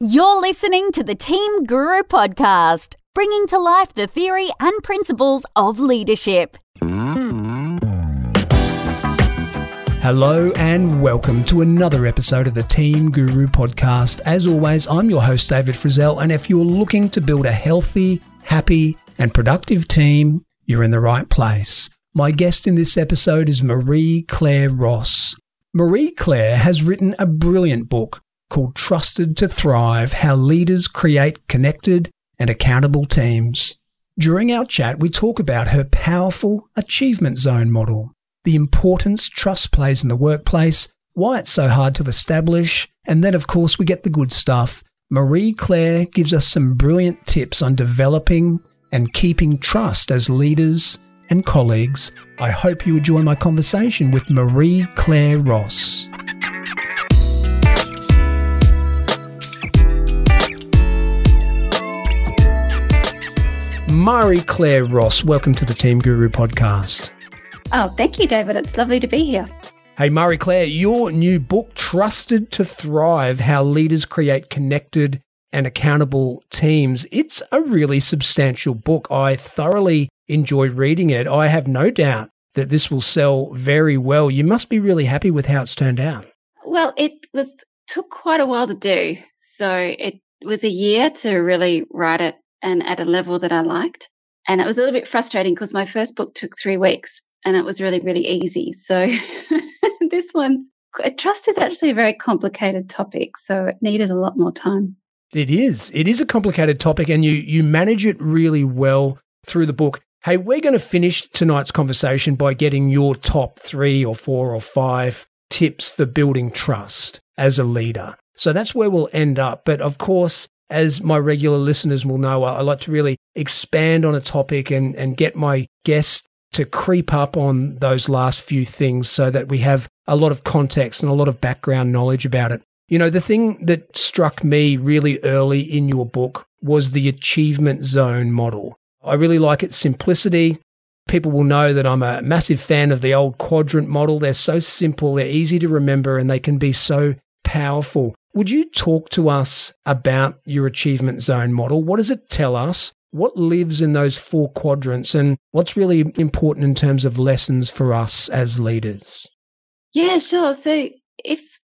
You're listening to the Team Guru podcast, bringing to life the theory and principles of leadership. Hello and welcome to another episode of the Team Guru podcast. As always, I'm your host, David Frizzell, and if you're looking to build a healthy, happy, and productive team, you're in the right place. My guest in this episode is Marie Claire Ross. Marie Claire has written a brilliant book called Trusted to Thrive How Leaders Create Connected and Accountable Teams. During our chat, we talk about her powerful achievement zone model, the importance trust plays in the workplace, why it's so hard to establish, and then, of course, we get the good stuff. Marie Claire gives us some brilliant tips on developing and keeping trust as leaders and colleagues. I hope you enjoy my conversation with Marie Claire Ross. Marie Claire Ross, welcome to the Team Guru podcast. Oh, thank you, David. It's lovely to be here. Hey, Marie Claire, your new book, Trusted to Thrive How Leaders Create Connected and Accountable Teams, it's a really substantial book. I thoroughly enjoyed reading it. I have no doubt that this will sell very well. You must be really happy with how it's turned out. Well, it was took quite a while to do. So it was a year to really write it and at a level that I liked. And it was a little bit frustrating because my first book took three weeks and it was really, really easy. So this one's, trust is actually a very complicated topic. So it needed a lot more time. It is. It is a complicated topic and you, you manage it really well through the book. Hey, we're going to finish tonight's conversation by getting your top three or four or five tips for building trust as a leader. So that's where we'll end up. But of course, as my regular listeners will know, I like to really expand on a topic and, and get my guests to creep up on those last few things so that we have a lot of context and a lot of background knowledge about it. You know, the thing that struck me really early in your book was the achievement zone model. I really like its simplicity. People will know that I'm a massive fan of the old quadrant model. They're so simple, they're easy to remember, and they can be so powerful. Would you talk to us about your achievement zone model? What does it tell us? What lives in those four quadrants and what's really important in terms of lessons for us as leaders? Yeah, sure. So if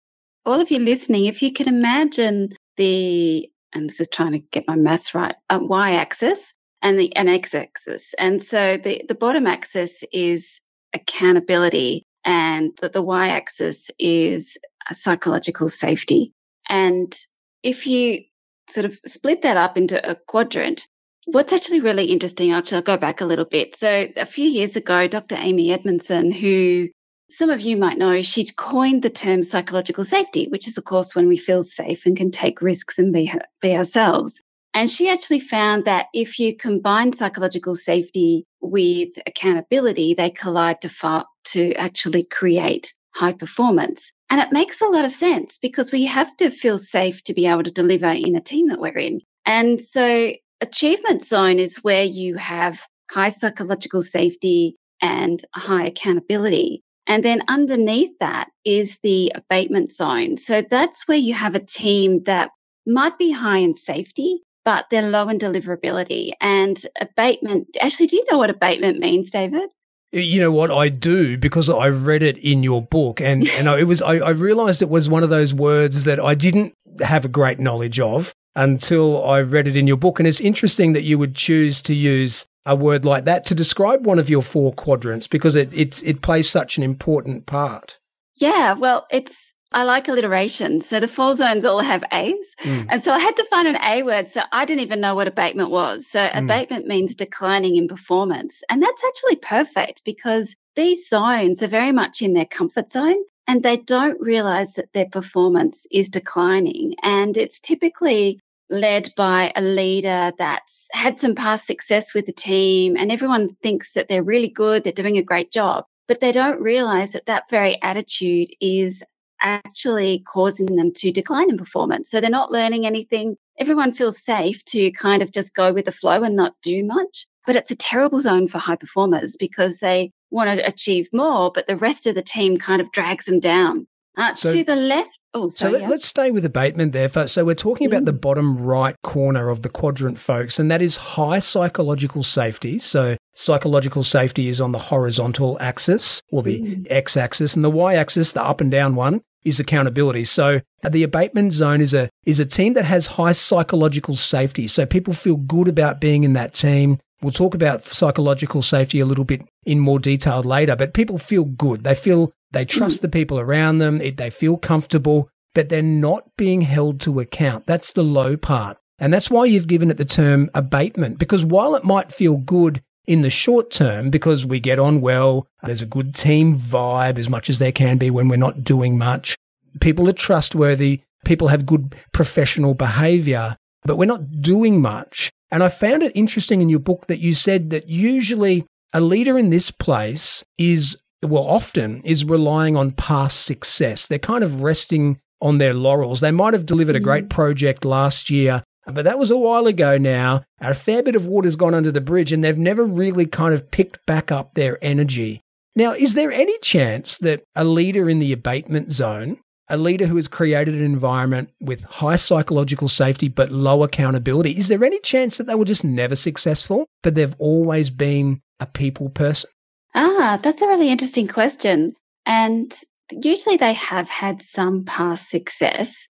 all of you listening, if you can imagine the, and this is trying to get my maths right, a y axis and the an x axis. And so the, the bottom axis is accountability and the, the y axis is psychological safety. And if you sort of split that up into a quadrant, what's actually really interesting, I'll go back a little bit. So a few years ago, Dr. Amy Edmondson, who some of you might know, she'd coined the term psychological safety, which is, of course, when we feel safe and can take risks and be, be ourselves. And she actually found that if you combine psychological safety with accountability, they collide to, to actually create high performance. And it makes a lot of sense because we have to feel safe to be able to deliver in a team that we're in. And so achievement zone is where you have high psychological safety and high accountability. And then underneath that is the abatement zone. So that's where you have a team that might be high in safety, but they're low in deliverability. And abatement, actually, do you know what abatement means, David? You know what I do because I read it in your book, and and it was I, I realized it was one of those words that I didn't have a great knowledge of until I read it in your book. And it's interesting that you would choose to use a word like that to describe one of your four quadrants because it it, it plays such an important part. Yeah, well, it's I like alliteration. So the four zones all have A's. Mm. And so I had to find an A word. So I didn't even know what abatement was. So mm. abatement means declining in performance. And that's actually perfect because these zones are very much in their comfort zone and they don't realize that their performance is declining. And it's typically led by a leader that's had some past success with the team and everyone thinks that they're really good, they're doing a great job. But they don't realize that that very attitude is actually causing them to decline in performance. So they're not learning anything. Everyone feels safe to kind of just go with the flow and not do much. But it's a terrible zone for high performers because they want to achieve more, but the rest of the team kind of drags them down. Uh, so, to the left, Oh, So so, let, yeah. us stay with abatement there. So we're talking about the Mm. bottom right corner of the quadrant, folks, and that is high psychological safety. So psychological safety is on the horizontal axis or the Mm. x axis, and the y axis, the up and down one, is accountability. So uh, the abatement zone is a is a team that has high psychological safety. So people feel good about being in that team. We'll talk about psychological safety a little bit in more detail later, but people feel good. They feel they trust the people around them. It, they feel comfortable, but they're not being held to account. That's the low part. And that's why you've given it the term abatement, because while it might feel good in the short term, because we get on well, there's a good team vibe as much as there can be when we're not doing much. People are trustworthy. People have good professional behavior, but we're not doing much. And I found it interesting in your book that you said that usually a leader in this place is, well, often is relying on past success. They're kind of resting on their laurels. They might have delivered a great mm. project last year, but that was a while ago now. A fair bit of water's gone under the bridge and they've never really kind of picked back up their energy. Now, is there any chance that a leader in the abatement zone, a leader who has created an environment with high psychological safety but low accountability, is there any chance that they were just never successful, but they've always been a people person? Ah, that's a really interesting question. And usually they have had some past success,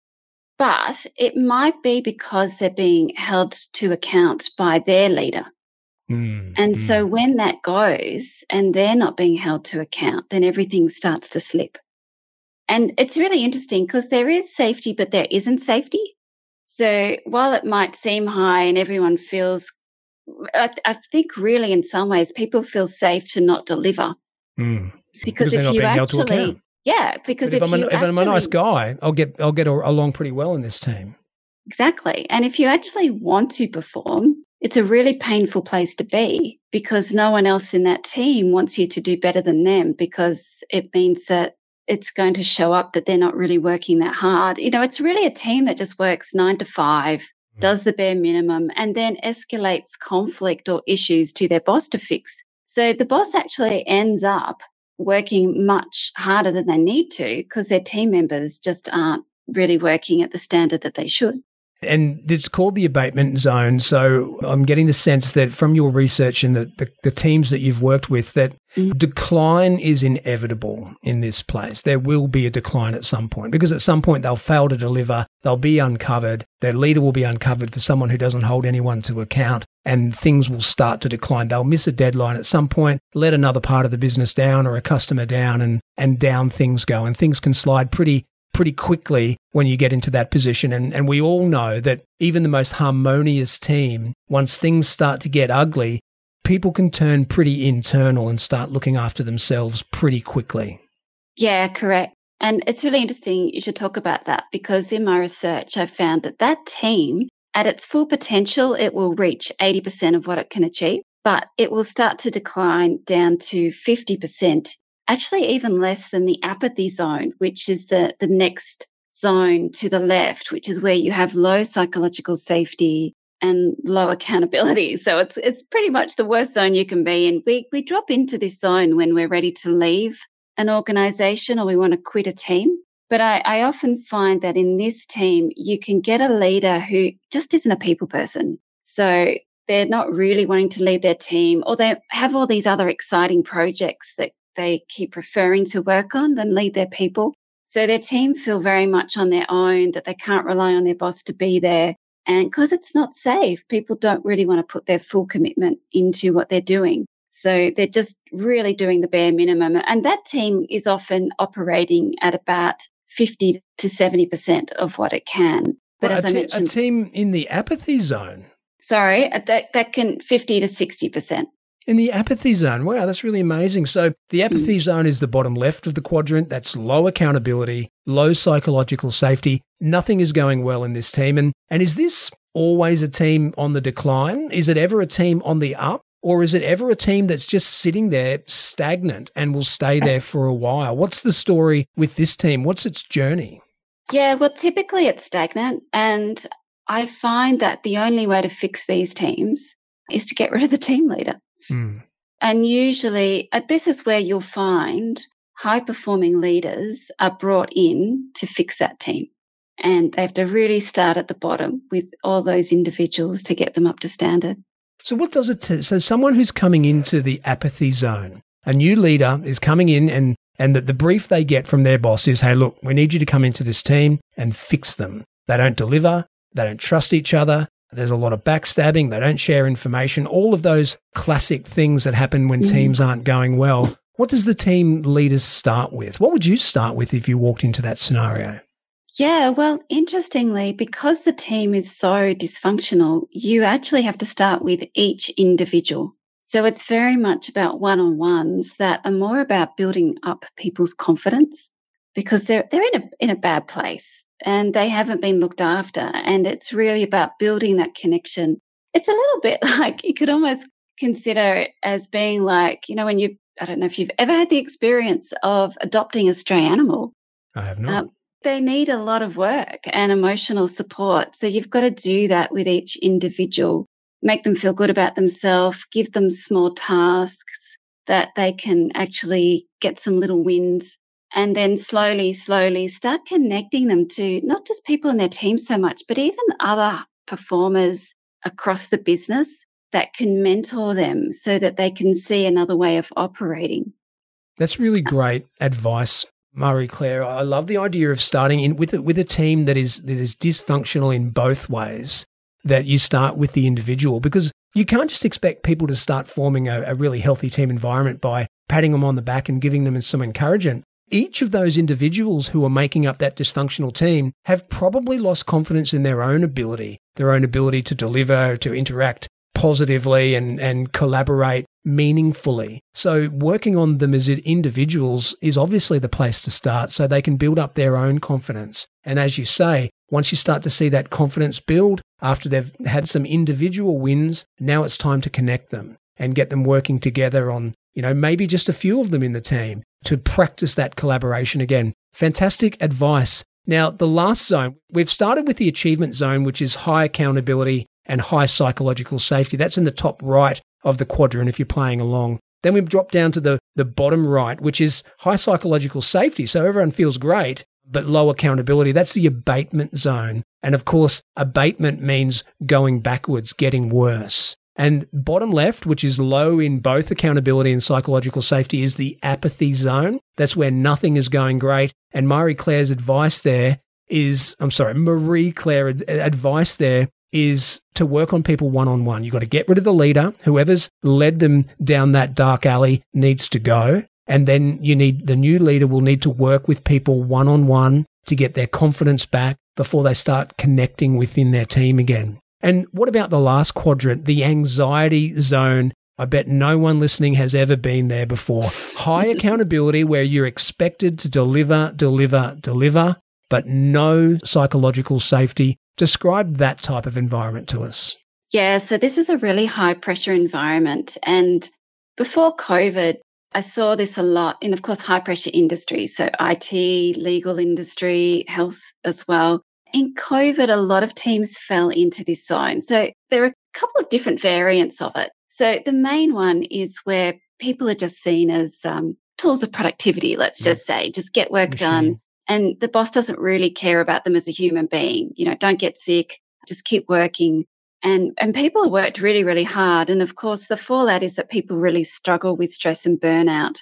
but it might be because they're being held to account by their leader. Mm, And mm. so when that goes and they're not being held to account, then everything starts to slip. And it's really interesting because there is safety, but there isn't safety. So while it might seem high and everyone feels, I, I think really in some ways people feel safe to not deliver Mm. because, they're if you being held to actually. Yeah, because if, if, I'm, you a, if I'm a nice guy, I'll get I'll get along pretty well in this team. Exactly. And if you actually want to perform, it's a really painful place to be because no one else in that team wants you to do better than them because it means that it's going to show up that they're not really working that hard. You know, it's really a team that just works nine to five, hmm. does the bare minimum, and then escalates conflict or issues to their boss to fix. So the boss actually ends up working much harder than they need to because their team members just aren't really working at the standard that they should. And it's called the abatement zone. So I'm getting the sense that from your research and the, the, the teams that you've worked with, that Mm. decline is inevitable in this place. There will be a decline at some point because at some point they'll fail to deliver. They'll be uncovered. Their leader will be uncovered for someone who doesn't hold anyone to account and things will start to decline. They'll miss a deadline at some point, let another part of the business down or a customer down and, and down things go. And things can slide pretty pretty quickly when you get into that position. And, and we all know that even the most harmonious team, once things start to get ugly, people can turn pretty internal and start looking after themselves pretty quickly. Yeah, correct. And it's really interesting you should talk about that because in my research, I found that that team, at its full potential, it will reach 80% of what it can achieve, but it will start to decline down to 50%, actually, even less than the apathy zone, which is the, the next zone to the left, which is where you have low psychological safety and low accountability. So it's it's pretty much the worst zone you can be in. We we drop into this zone when we're ready to leave an organization or we want to quit a team. But I, I often find that in this team, you can get a leader who just isn't a people person. So they're not really wanting to lead their team or they have all these other exciting projects that they keep preferring to work on than lead their people. So their team feel very much on their own, that they can't rely on their boss to be there. And because it's not safe, people don't really want to put their full commitment into what they're doing. So they're just really doing the bare minimum. And that team is often operating at about 50 to 70% of what it can. But Well, as a, I te- mentioned, a team in the apathy zone. sorry, uh, that, that can 50 to 60%. In the apathy zone. Wow, that's really amazing. So, the hmm. apathy zone is the bottom left of the quadrant. That's low accountability, low psychological safety. Nothing is going well in this team. And, and is this always a team on the decline? Is it ever a team on the up? Or is it ever a team that's just sitting there stagnant and will stay there for a while? What's the story with this team? What's its journey? Yeah, well, typically it's stagnant. And I find that the only way to fix these teams is to get rid of the team leader. Hmm. And usually, uh, this is where you'll find high performing leaders are brought in to fix that team. And they have to really start at the bottom with all those individuals to get them up to standard. So, what does it? T- so, someone who's coming into the apathy zone, a new leader is coming in, and and the, the brief they get from their boss is, "Hey, look, we need you to come into this team and fix them. They don't deliver. They don't trust each other. There's a lot of backstabbing. They don't share information. All of those classic things that happen when mm. teams aren't going well. What does the team leaders start with? What would you start with if you walked into that scenario? Yeah, well, interestingly, because the team is so dysfunctional, you actually have to start with each individual. So it's very much about one on ones that are more about building up people's confidence because they're, they're in a, in a bad place and they haven't been looked after. And it's really about building that connection. It's a little bit like you could almost consider it as being like, you know, when you, I don't know if you've ever had the experience of adopting a stray animal. I have not. Um, they need a lot of work and emotional support. So you've got to do that with each individual, make them feel good about themselves, give them small tasks that they can actually get some little wins and then slowly, slowly start connecting them to not just people in their team so much, but even other performers across the business that can mentor them so that they can see another way of operating. That's really great advice, Marie Claire. I love the idea of starting in with a, with a team that is that is dysfunctional in both ways. That you start with the individual because you can't just expect people to start forming a, a really healthy team environment by patting them on the back and giving them some encouragement each of those individuals who are making up that dysfunctional team have probably lost confidence in their own ability, their own ability to deliver, to interact positively and, and collaborate meaningfully. So working on them as individuals is obviously the place to start so they can build up their own confidence. And as you say, once you start to see that confidence build after they've had some individual wins, now it's time to connect them and get them working together on, you know, maybe just a few of them in the team to practice that collaboration again. Fantastic advice. Now, the last zone, we've started with the achievement zone, which is high accountability and high psychological safety. That's in the top right of the quadrant if you're playing along. Then we've dropped down to the, the bottom right, which is high psychological safety. So everyone feels great, but low accountability. That's the abatement zone. And of course, abatement means going backwards, getting worse. And bottom left, which is low in both accountability and psychological safety, is the apathy zone. That's where nothing is going great. And Marie Claire's advice there is, I'm sorry, Marie Claire advice there is to work on people one on one. You've got to get rid of the leader. Whoever's led them down that dark alley needs to go. And then you need the new leader will need to work with people one on one to get their confidence back before they start connecting within their team again. And what about the last quadrant, the anxiety zone? I bet no one listening has ever been there before. High mm-hmm. accountability, where you're expected to deliver, deliver, deliver, but no psychological safety. Describe that type of environment to us. Yeah, so this is a really high pressure environment. And before COVID, I saw this a lot in, of course, high pressure industries. So IT, legal industry, health as well in COVID, a lot of teams fell into this zone. So there are a couple of different variants of it. So the main one is where people are just seen as um, tools of productivity, let's just say, just get work done. And the boss doesn't really care about them as a human being. You know, don't get sick, just keep working. And, and people worked really, really hard. And of course, the fallout is that people really struggle with stress and burnout.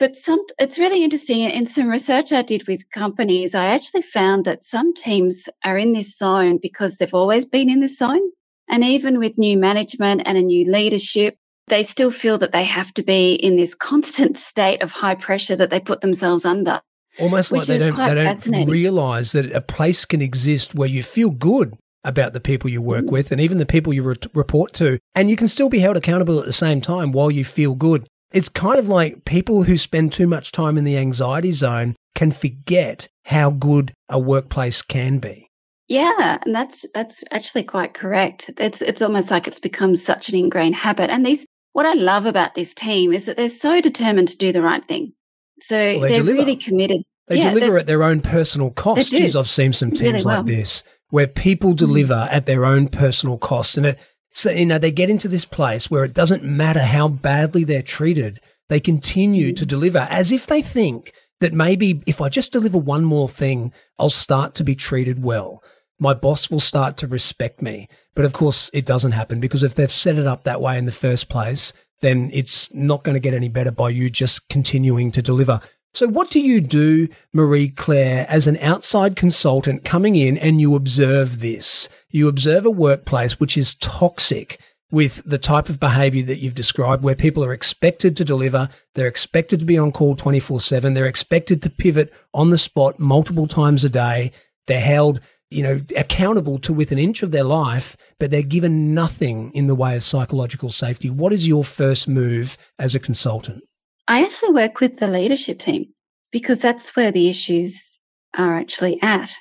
But some, it's really interesting. In some research I did with companies, I actually found that some teams are in this zone because they've always been in this zone. And even with new management and a new leadership, they still feel that they have to be in this constant state of high pressure that they put themselves under. Almost like they don't, they don't realize that a place can exist where you feel good about the people you work mm. with and even the people you re- report to. And you can still be held accountable at the same time while you feel good. It's kind of like people who spend too much time in the anxiety zone can forget how good a workplace can be. Yeah, and that's that's actually quite correct. It's it's almost like it's become such an ingrained habit. And these what I love about this team is that they're so determined to do the right thing. So well, they are really committed. They yeah, deliver at their own personal cost. Jeez, I've seen some teams really well. like this where people mm. deliver at their own personal cost. And it, so, you know, they get into this place where it doesn't matter how badly they're treated. They continue to mm. deliver as if they think that maybe if I just deliver one more thing, I'll start to be treated well. My boss will start to respect me. But of course, it doesn't happen because if they've set it up that way in the first place, then it's not going to get any better by you just continuing to deliver. So, what do you do, Marie Claire, as an outside consultant coming in and you observe this? You observe a workplace which is toxic with the type of behavior that you've described, where people are expected to deliver, they're expected to be on call 24 7, they're expected to pivot on the spot multiple times a day, they're held you know, accountable to within an inch of their life, but they're given nothing in the way of psychological safety. What is your first move as a consultant? I actually work with the leadership team because that's where the issues are actually at.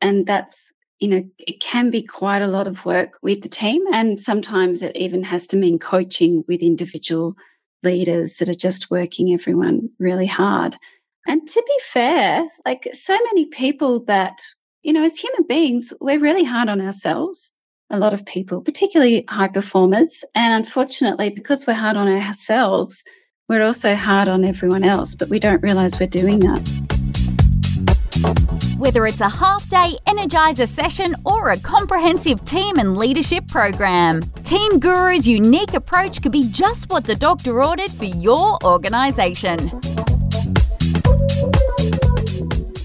And that's you know, it can be quite a lot of work with the team. And sometimes it even has to mean coaching with individual leaders that are just working everyone really hard. And to be fair, like so many people that, you know, as human beings, we're really hard on ourselves. A lot of people, particularly high performers. And unfortunately, because we're hard on ourselves, we're also hard on everyone else, but we don't realize we're doing that. Whether it's a half day Energizer session or a comprehensive team and leadership program, Team Guru's unique approach could be just what the doctor ordered for your organisation.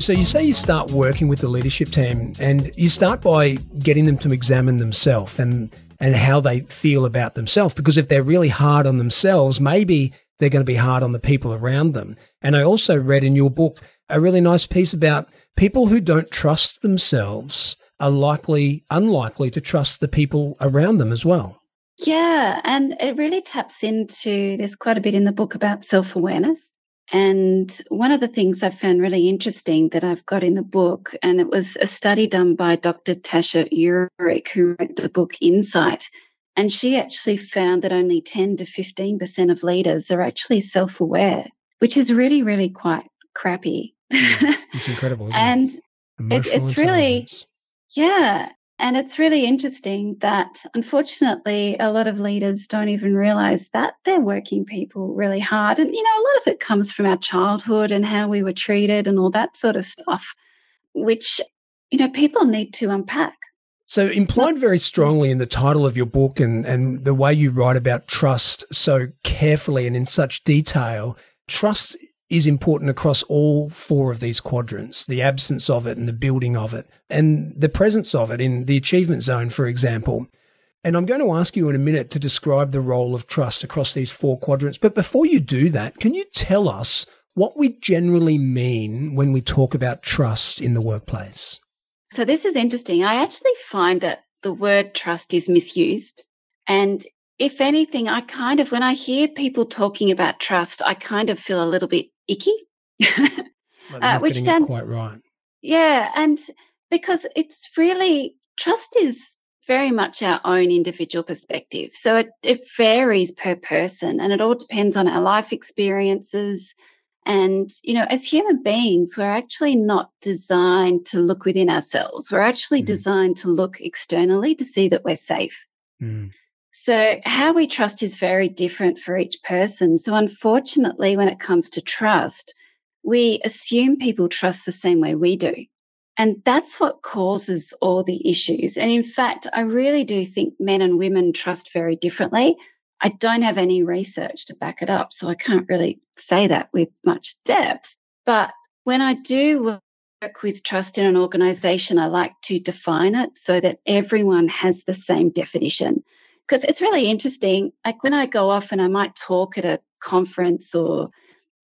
So you say you start working with the leadership team and you start by getting them to examine themselves and and how they feel about themselves because if they're really hard on themselves maybe they're going to be hard on the people around them. And I also read in your book a really nice piece about people who don't trust themselves are likely, unlikely to trust the people around them as well. Yeah. And it really taps into, there's quite a bit in the book about self awareness. And one of the things I found really interesting that I've got in the book, and it was a study done by Dr. Tasha Eurich, who wrote the book Insight. And she actually found that only 10 to 15% of leaders are actually self aware, which is really, really quite crappy. Yeah, hmm. it's incredible. and it? it, it's really, yeah. And it's really interesting that unfortunately, a lot of leaders don't even realize that they're working people really hard. And, you know, a lot of it comes from our childhood and how we were treated and all that sort of stuff, which, you know, people need to unpack. So, implied very strongly in the title of your book and, and the way you write about trust so carefully and in such detail, trust is important across all four of these quadrants the absence of it and the building of it, and the presence of it in the achievement zone, for example. And I'm going to ask you in a minute to describe the role of trust across these four quadrants. But before you do that, can you tell us what we generally mean when we talk about trust in the workplace? So, this is interesting. I actually find that the word trust is misused. And if anything, I kind of, when I hear people talking about trust, I kind of feel a little bit icky, uh, which sounds quite right. Yeah, and because it's really trust is very much our own individual perspective. So it, it varies per person and it all depends on our life experiences. And, you know, as human beings, we're actually not designed to look within ourselves. We're actually mm. designed to look externally to see that we're safe. Mm. So, how we trust is very different for each person. So, unfortunately, when it comes to trust, we assume people trust the same way we do. And that's what causes all the issues. And in fact, I really do think men and women trust very differently. I don't have any research to back it up, so I can't really say that with much depth. But when I do work with trust in an organization, I like to define it so that everyone has the same definition because it's really interesting. Like when I go off and I might talk at a conference or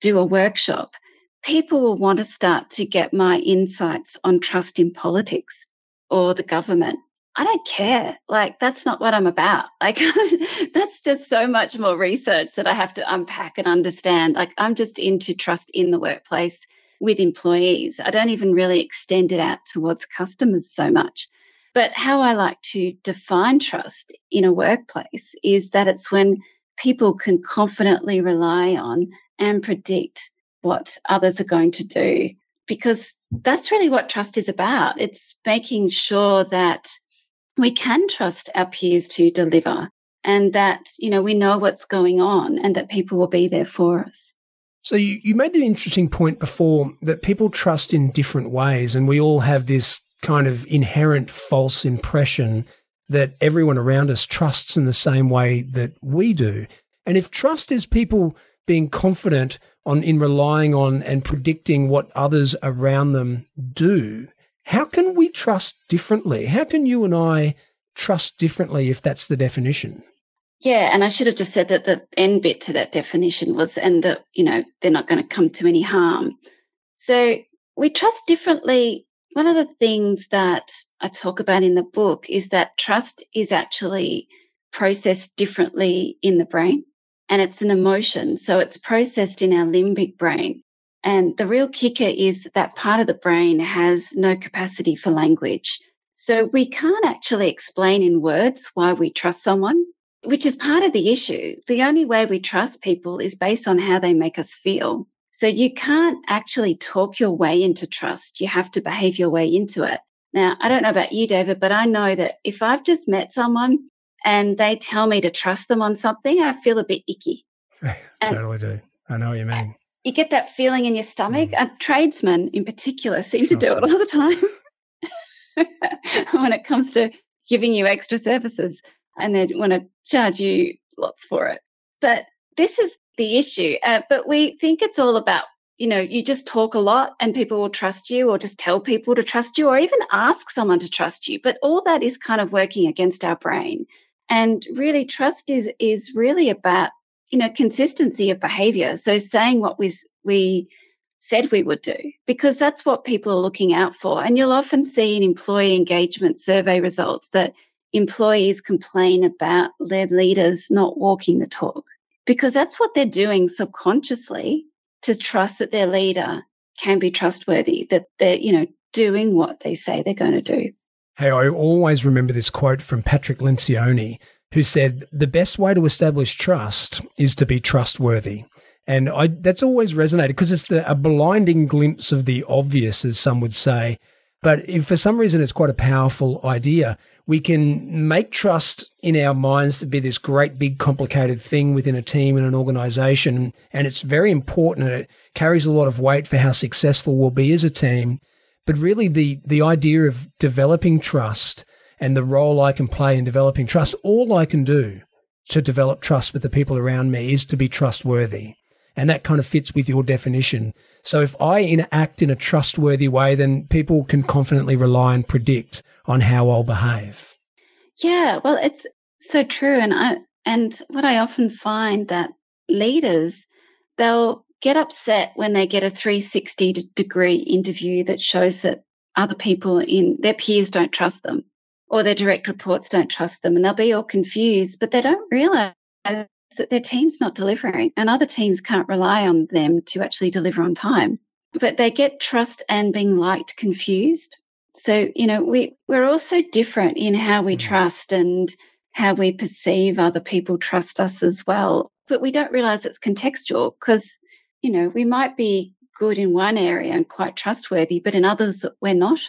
do a workshop, people will want to start to get my insights on trust in politics or the government. I don't care. Like, that's not what I'm about. Like, that's just so much more research that I have to unpack and understand. Like, I'm just into trust in the workplace with employees. I don't even really extend it out towards customers so much. But how I like to define trust in a workplace is that it's when people can confidently rely on and predict what others are going to do. Because that's really what trust is about. It's making sure that we can trust our peers to deliver and that, you know, we know what's going on and that people will be there for us. So you, you made the interesting point before that people trust in different ways, and we all have this kind of inherent false impression that everyone around us trusts in the same way that we do. And if trust is people being confident on in relying on and predicting what others around them do, how can we trust differently? How can you and I trust differently if that's the definition? Yeah, and I should have just said that the end bit to that definition was, and that, you know, they're not going to come to any harm. So we trust differently. One of the things that I talk about in the book is that trust is actually processed differently in the brain and it's an emotion. So it's processed in our limbic brain. And the real kicker is that that part of the brain has no capacity for language. So we can't actually explain in words why we trust someone which is part of the issue. The only way we trust people is based on how they make us feel. So you can't actually talk your way into trust. You have to behave your way into it. Now, I don't know about you, David, but I know that if I've just met someone and they tell me to trust them on something, I feel a bit icky. I totally do. I know what you mean. You get that feeling in your stomach. Mm. tradesmen in particular seem to do it all the time when it comes to giving you extra services and they want to charge you lots for it. But this is the issue. Uh, but we think it's all about, you know, you just talk a lot and people will trust you or just tell people to trust you or even ask someone to trust you. But all that is kind of working against our brain. And really trust is is really about, you know, consistency of behavior. So saying what we we said we would do because that's what people are looking out for. And you'll often see in employee engagement survey results that employees complain about their leaders not walking the talk because that's what they're doing subconsciously to trust that their leader can be trustworthy, that they're, you know, doing what they say they're going to do. Hey, I always remember this quote from Patrick Lencioni, who said, The best way to establish trust is to be trustworthy. And I, that's always resonated because it's the, a blinding glimpse of the obvious, as some would say. But if for some reason it's quite a powerful idea, we can make trust in our minds to be this great, big, complicated thing within a team and an organization. And it's very important and it carries a lot of weight for how successful we'll be as a team. But really, the, the idea of developing trust and the role I can play in developing trust, all I can do to develop trust with the people around me is to be trustworthy. And that kind of fits with your definition. So if I interact in a trustworthy way, then people can confidently rely and predict on how I'll behave. Yeah, well, it's so true. And I, and what I often find that leaders, they'll get upset when they get a 360 degree interview that shows that other people in their peers don't trust them or their direct reports don't trust them and they'll be all confused, but they don't realize that their team's not delivering and other teams can't rely on them to actually deliver on time. But they get trust and being liked confused. So, you know, we, we're also different in how we mm-hmm. trust and how we perceive other people trust us as well. But we don't realize it's contextual because, you know, we might be good in one area and quite trustworthy, but in others we're not.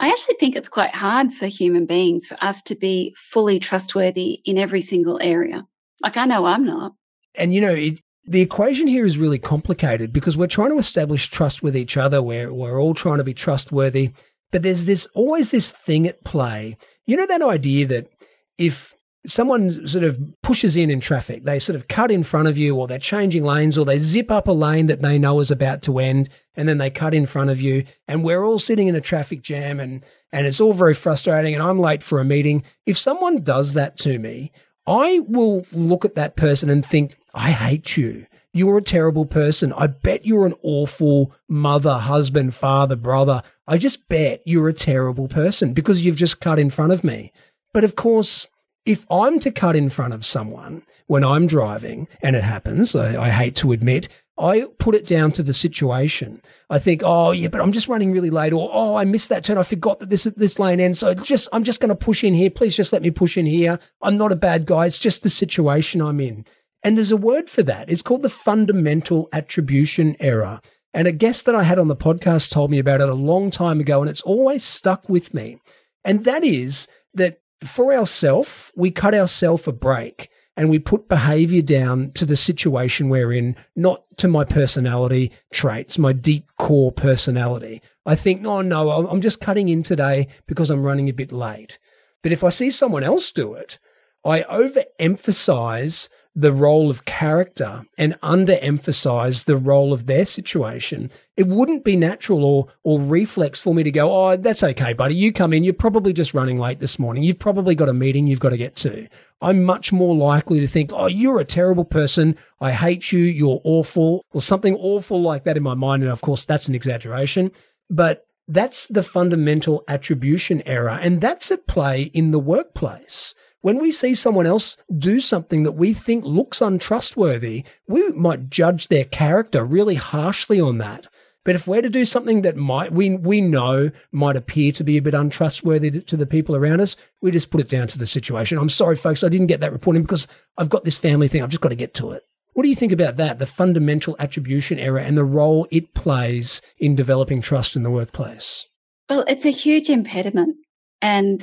I actually think it's quite hard for human beings for us to be fully trustworthy in every single area. Like I know I'm not. And you know, it, the equation here is really complicated because we're trying to establish trust with each other. We're we're all trying to be trustworthy, but there's this always this thing at play. You know that idea that if someone sort of pushes in in traffic, they sort of cut in front of you, or they're changing lanes, or they zip up a lane that they know is about to end, and then they cut in front of you, and we're all sitting in a traffic jam, and and it's all very frustrating, and I'm late for a meeting. If someone does that to me, I will look at that person and think, I hate you. You're a terrible person. I bet you're an awful mother, husband, father, brother. I just bet you're a terrible person because you've just cut in front of me. But of course, if I'm to cut in front of someone when I'm driving, and it happens, I, I, hate to admit, I put it down to the situation. I think, oh yeah, but I'm just running really late, or oh, I missed that turn. I forgot that this this lane ends. So just I'm just going to push in here. Please just let me push in here. I'm not a bad guy. It's just the situation I'm in. And there's a word for that. It's called the fundamental attribution error. And a guest that I had on the podcast told me about it a long time ago, and it's always stuck with me. And that is that for ourselves, we cut ourselves a break and we put behavior down to the situation we're in, not to my personality traits, my deep core personality. I think, oh, no, no, I'm just cutting in today because I'm running a bit late. But if I see someone else do it, I overemphasize the role of character and underemphasize the role of their situation, it wouldn't be natural or or reflex for me to go, "Oh, that's okay, buddy. You come in. You're probably just running late this morning. You've probably got a meeting you've got to get to." I'm much more likely to think, "Oh, you're a terrible person. I hate you. You're awful." Or something awful like that in my mind, and of course, that's an exaggeration, but that's the fundamental attribution error, and that's at play in the workplace. When we see someone else do something that we think looks untrustworthy, we might judge their character really harshly on that. But if we're to do something that might we we know might appear to be a bit untrustworthy to, to, the people around us, we just put it down to the situation. I'm sorry, folks, I didn't get that reporting because I've got this family thing. I've just got to get to it. What do you think about that? The fundamental attribution error and the role it plays in developing trust in the workplace. Well, it's a huge impediment, and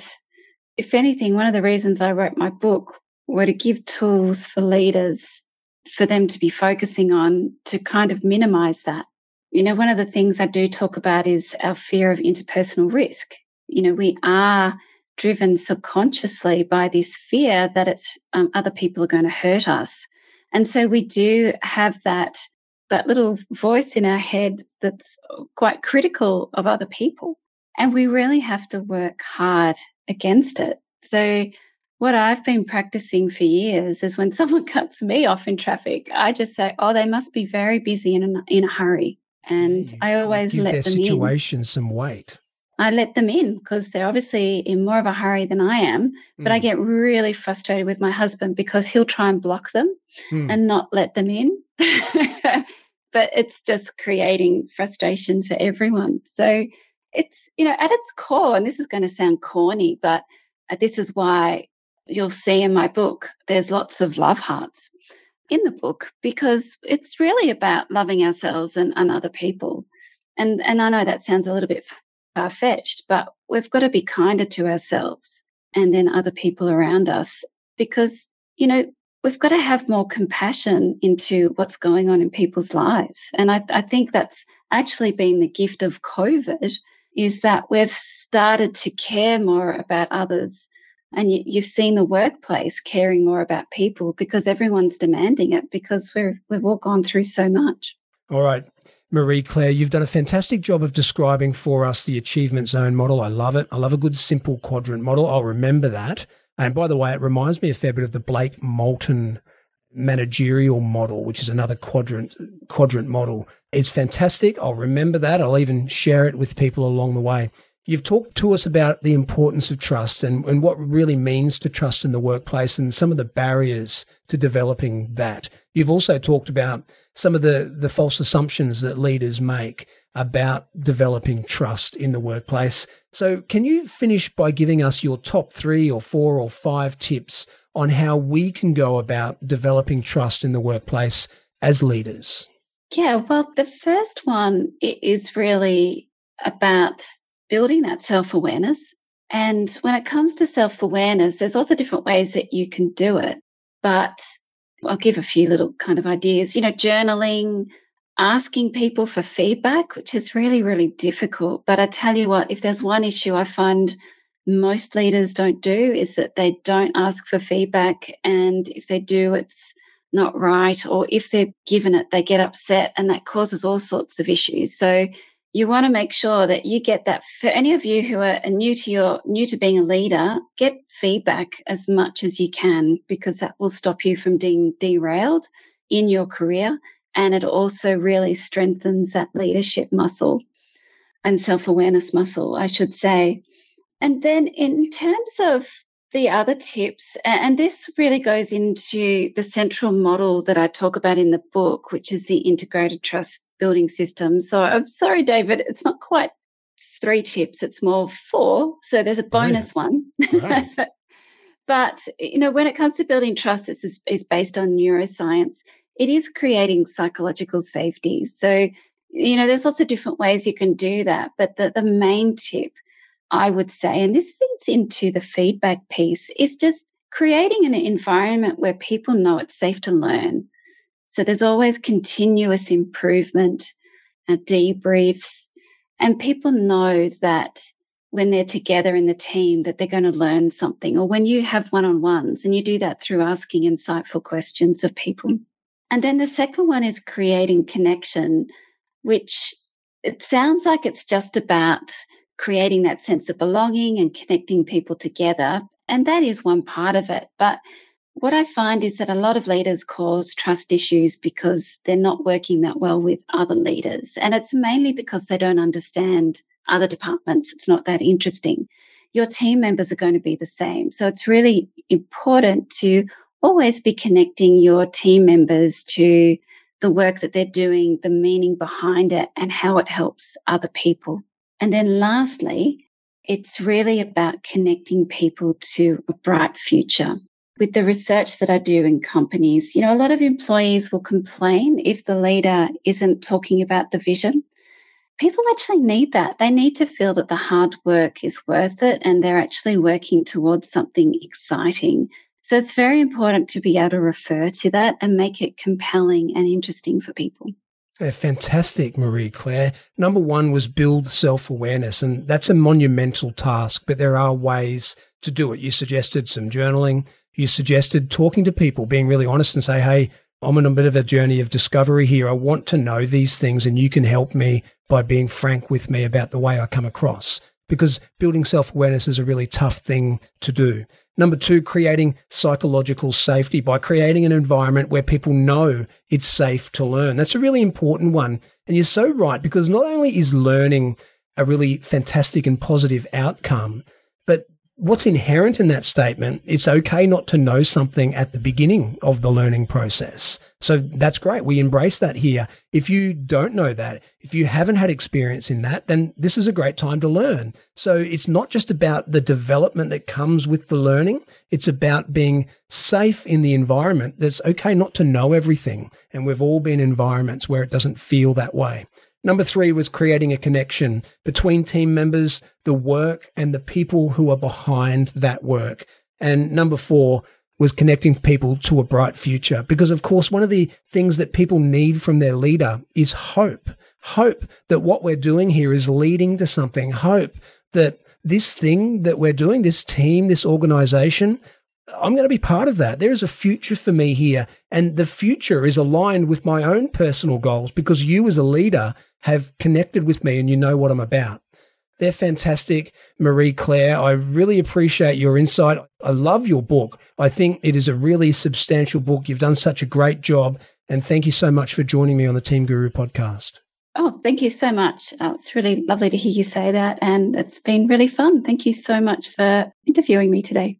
if anything, one of the reasons I wrote my book were to give tools for leaders for them to be focusing on to kind of minimize that. You know, one of the things I do talk about is our fear of interpersonal risk. You know, we are driven subconsciously by this fear that it's um, other people are going to hurt us. And so we do have that that little voice in our head that's quite critical of other people. And we really have to work hard against it. So, what I've been practicing for years is when someone cuts me off in traffic, I just say, "Oh, they must be very busy in a, in a hurry," and I always Give let their them situation in. some weight. I let them in because they're obviously in more of a hurry than I am. But mm. I get really frustrated with my husband because he'll try and block them mm. and not let them in. but it's just creating frustration for everyone. So it's, you know, at its core, and this is going to sound corny, but uh, this is why you'll see in my book, there's lots of love hearts in the book because it's really about loving ourselves and, and other people. And, and I know that sounds a little bit far fetched, but we've got to be kinder to ourselves and then other people around us because, you know, we've got to have more compassion into what's going on in people's lives. And I, I think that's actually been the gift of COVID is that we've started to care more about others. And you, you've seen the workplace caring more about people because everyone's demanding it because we're, we've all gone through so much. All right. Marie Claire, you've done a fantastic job of describing for us the achievement zone model. I love it. I love a good simple quadrant model. I'll remember that. And by the way, it reminds me a fair bit of the Blake Mouton managerial model, which is another quadrant quadrant model. It's fantastic. I'll remember that. I'll even share it with people along the way. You've talked to us about the importance of trust and, and what really means to trust in the workplace and some of the barriers to developing that. You've also talked about some of the, the false assumptions that leaders make about developing trust in the workplace. So, can you finish by giving us your top three or four or five tips on how we can go about developing trust in the workplace as leaders? Yeah, well, the first one is really about building that self awareness. And when it comes to self awareness, there's lots of different ways that you can do it. But I'll give a few little kind of ideas. You know, journaling, asking people for feedback, which is really, really difficult. But I tell you what, if there's one issue I find most leaders don't do is that they don't ask for feedback. And if they do, it's not right. Or if they're given it, they get upset and that causes all sorts of issues. So you want to make sure that you get that for any of you who are new to your new to being a leader get feedback as much as you can because that will stop you from being derailed in your career and it also really strengthens that leadership muscle and self-awareness muscle i should say and then in terms of the other tips, and this really goes into the central model that I talk about in the book, which is the integrated trust building system. So I'm sorry, David, it's not quite three tips, it's more four. So there's a bonus yeah. one. Right. but you know, when it comes to building trust, it's, it's based on neuroscience. It is creating psychological safety. So, you know, there's lots of different ways you can do that. But the, the main tip I would say, and this feeds into the feedback piece, is just creating an environment where people know it's safe to learn. So there's always continuous improvement, uh, debriefs, and people know that when they're together in the team that they're going to learn something or when you have one-on-ones and you do that through asking insightful questions of people and then the second one is creating connection which it sounds like it's just about creating that sense of belonging and connecting people together and that is one part of it but what I find is that a lot of leaders cause trust issues because they're not working that well with other leaders. And it's mainly because they don't understand other departments. It's not that interesting. Your team members are going to be the same. So it's really important to always be connecting your team members to the work that they're doing, the meaning behind it, and how it helps other people. And then lastly, it's really about connecting people to a bright future. With the research that I do in companies, you know, a lot of employees will complain if the leader isn't talking about the vision people actually need that. They need to feel that the hard work is worth it and they're actually working towards something exciting. So it's very important to be able to refer to that and make it compelling and interesting for people. Fantastic, Marie Claire. Number one was build self awareness, and that's a monumental task, but there are ways to do it. You suggested some journaling, you suggested talking to people, being really honest and say, hey, I'm on a bit of a journey of discovery here. I want to know these things, and you can help me by being frank with me about the way I come across. Because building self awareness is a really tough thing to do. Number two, creating psychological safety by creating an environment where people know it's safe to learn. That's a really important one. And you're so right, because not only is learning a really fantastic and positive outcome, what's inherent in that statement, it's okay not to know something at the beginning of the learning process. So that's great. We embrace that here. If you don't know that, if you haven't had experience in that, then this is a great time to learn. So it's not just about the development that comes with the learning. It's about being safe in the environment that's okay not to know everything. And we've all been in environments where it doesn't feel that way. Number three was creating a connection between team members, the work, and the people who are behind that work. And number four was connecting people to a bright future. Because, of course, one of the things that people need from their leader is hope. Hope that what we're doing here is leading to something. Hope that this thing that we're doing, this team, this organization, I'm going to be part of that. There is a future for me here. And the future is aligned with my own personal goals because you, as a leader, have connected with me and you know what I'm about. They're fantastic. Marie Claire, I really appreciate your insight. I love your book. I think it is a really substantial book. You've done such a great job. And thank you so much for joining me on the Team Guru podcast. Oh, thank you so much. Uh, it's really lovely to hear you say that. And it's been really fun. Thank you so much for interviewing me today.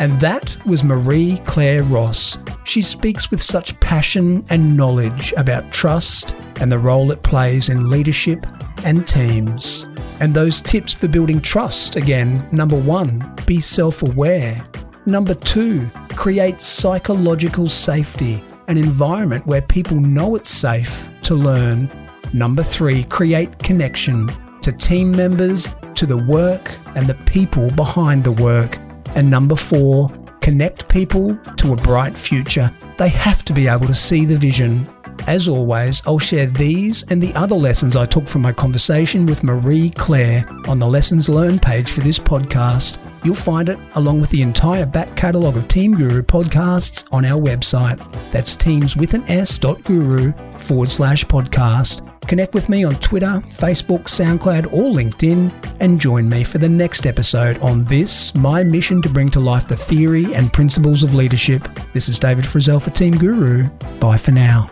And that was Marie Claire Ross. She speaks with such passion and knowledge about trust and the role it plays in leadership and teams. And those tips for building trust again number one, be self aware. Number two, create psychological safety, an environment where people know it's safe to learn. Number three, create connection to team members, to the work, and the people behind the work. And number four, connect people to a bright future. They have to be able to see the vision. As always, I'll share these and the other lessons I took from my conversation with Marie Claire on the Lessons Learned page for this podcast. You'll find it along with the entire back catalogue of Team Guru podcasts on our website. That's teams with an S dot guru forward slash podcast. Connect with me on Twitter, Facebook, SoundCloud, or LinkedIn, and join me for the next episode on this, my mission to bring to life the theory and principles of leadership. This is David Frizzell for Team Guru. Bye for now.